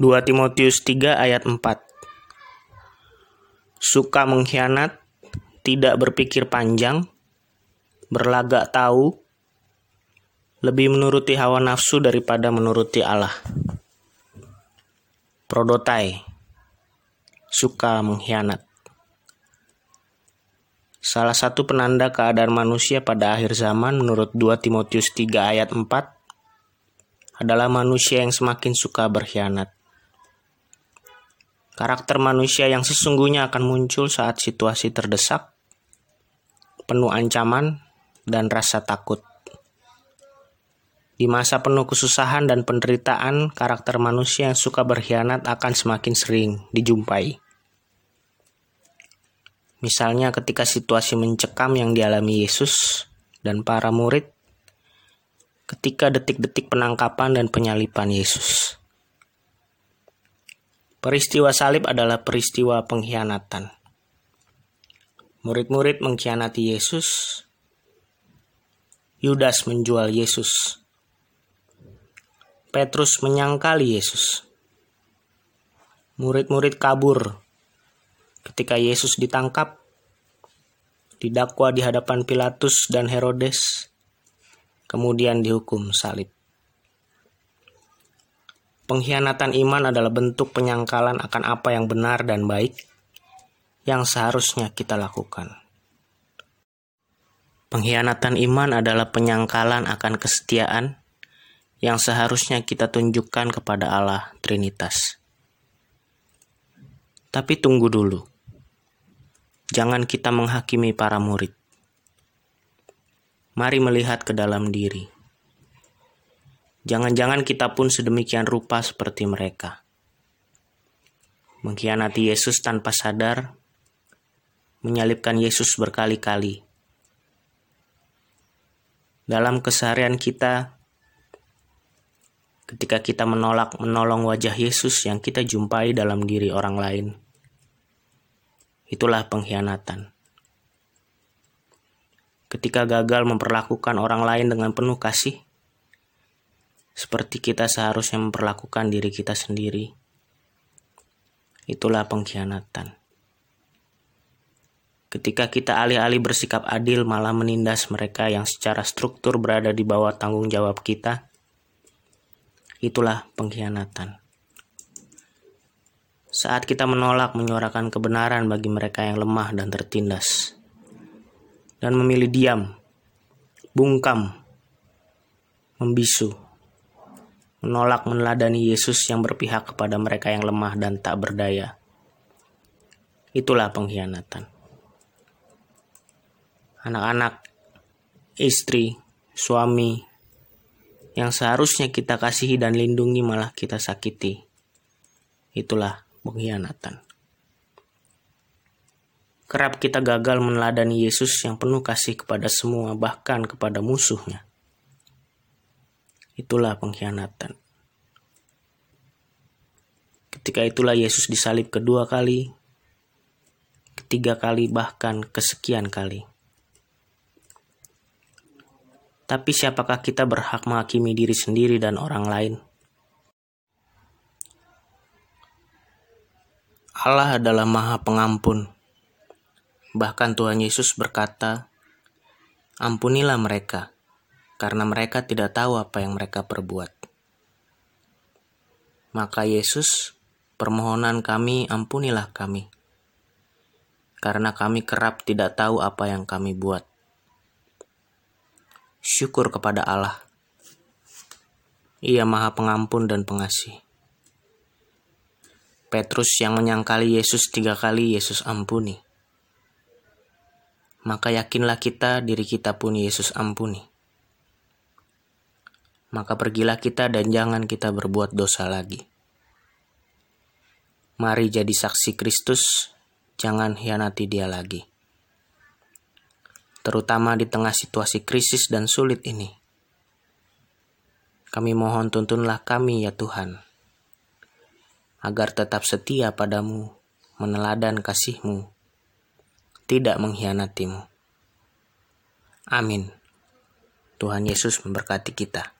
2 Timotius 3 ayat 4 Suka mengkhianat, tidak berpikir panjang, berlagak tahu, lebih menuruti hawa nafsu daripada menuruti Allah. Prodotai suka mengkhianat. Salah satu penanda keadaan manusia pada akhir zaman menurut 2 Timotius 3 ayat 4 adalah manusia yang semakin suka berkhianat. Karakter manusia yang sesungguhnya akan muncul saat situasi terdesak, penuh ancaman, dan rasa takut. Di masa penuh kesusahan dan penderitaan, karakter manusia yang suka berkhianat akan semakin sering dijumpai. Misalnya ketika situasi mencekam yang dialami Yesus dan para murid ketika detik-detik penangkapan dan penyalipan Yesus. Peristiwa salib adalah peristiwa pengkhianatan. Murid-murid mengkhianati Yesus. Yudas menjual Yesus. Petrus menyangkali Yesus. Murid-murid kabur ketika Yesus ditangkap, didakwa di hadapan Pilatus dan Herodes, kemudian dihukum salib. Pengkhianatan iman adalah bentuk penyangkalan akan apa yang benar dan baik yang seharusnya kita lakukan. Pengkhianatan iman adalah penyangkalan akan kesetiaan yang seharusnya kita tunjukkan kepada Allah Trinitas. Tapi tunggu dulu jangan kita menghakimi para murid. Mari melihat ke dalam diri. Jangan-jangan kita pun sedemikian rupa seperti mereka. Mengkhianati Yesus tanpa sadar, menyalibkan Yesus berkali-kali. Dalam keseharian kita, ketika kita menolak menolong wajah Yesus yang kita jumpai dalam diri orang lain, itulah pengkhianatan. Ketika gagal memperlakukan orang lain dengan penuh kasih, seperti kita seharusnya memperlakukan diri kita sendiri, itulah pengkhianatan. Ketika kita alih-alih bersikap adil malah menindas mereka yang secara struktur berada di bawah tanggung jawab kita, itulah pengkhianatan. Saat kita menolak menyuarakan kebenaran bagi mereka yang lemah dan tertindas, dan memilih diam, bungkam, membisu, menolak meneladani Yesus yang berpihak kepada mereka yang lemah dan tak berdaya. Itulah pengkhianatan. Anak-anak, istri, suami, yang seharusnya kita kasihi dan lindungi malah kita sakiti. Itulah pengkhianatan. Kerap kita gagal meneladani Yesus yang penuh kasih kepada semua, bahkan kepada musuhnya. Itulah pengkhianatan. Ketika itulah Yesus disalib kedua kali, ketiga kali, bahkan kesekian kali. Tapi siapakah kita berhak menghakimi diri sendiri dan orang lain? Allah adalah Maha Pengampun. Bahkan Tuhan Yesus berkata, "Ampunilah mereka, karena mereka tidak tahu apa yang mereka perbuat." Maka Yesus, permohonan kami, ampunilah kami, karena kami kerap tidak tahu apa yang kami buat. Syukur kepada Allah. Ia Maha Pengampun dan Pengasih. Petrus yang menyangkali Yesus tiga kali Yesus ampuni. Maka yakinlah kita diri kita pun Yesus ampuni. Maka pergilah kita dan jangan kita berbuat dosa lagi. Mari jadi saksi Kristus, jangan hianati dia lagi. Terutama di tengah situasi krisis dan sulit ini. Kami mohon tuntunlah kami ya Tuhan agar tetap setia padamu, meneladan kasihmu, tidak mengkhianatimu. Amin. Tuhan Yesus memberkati kita.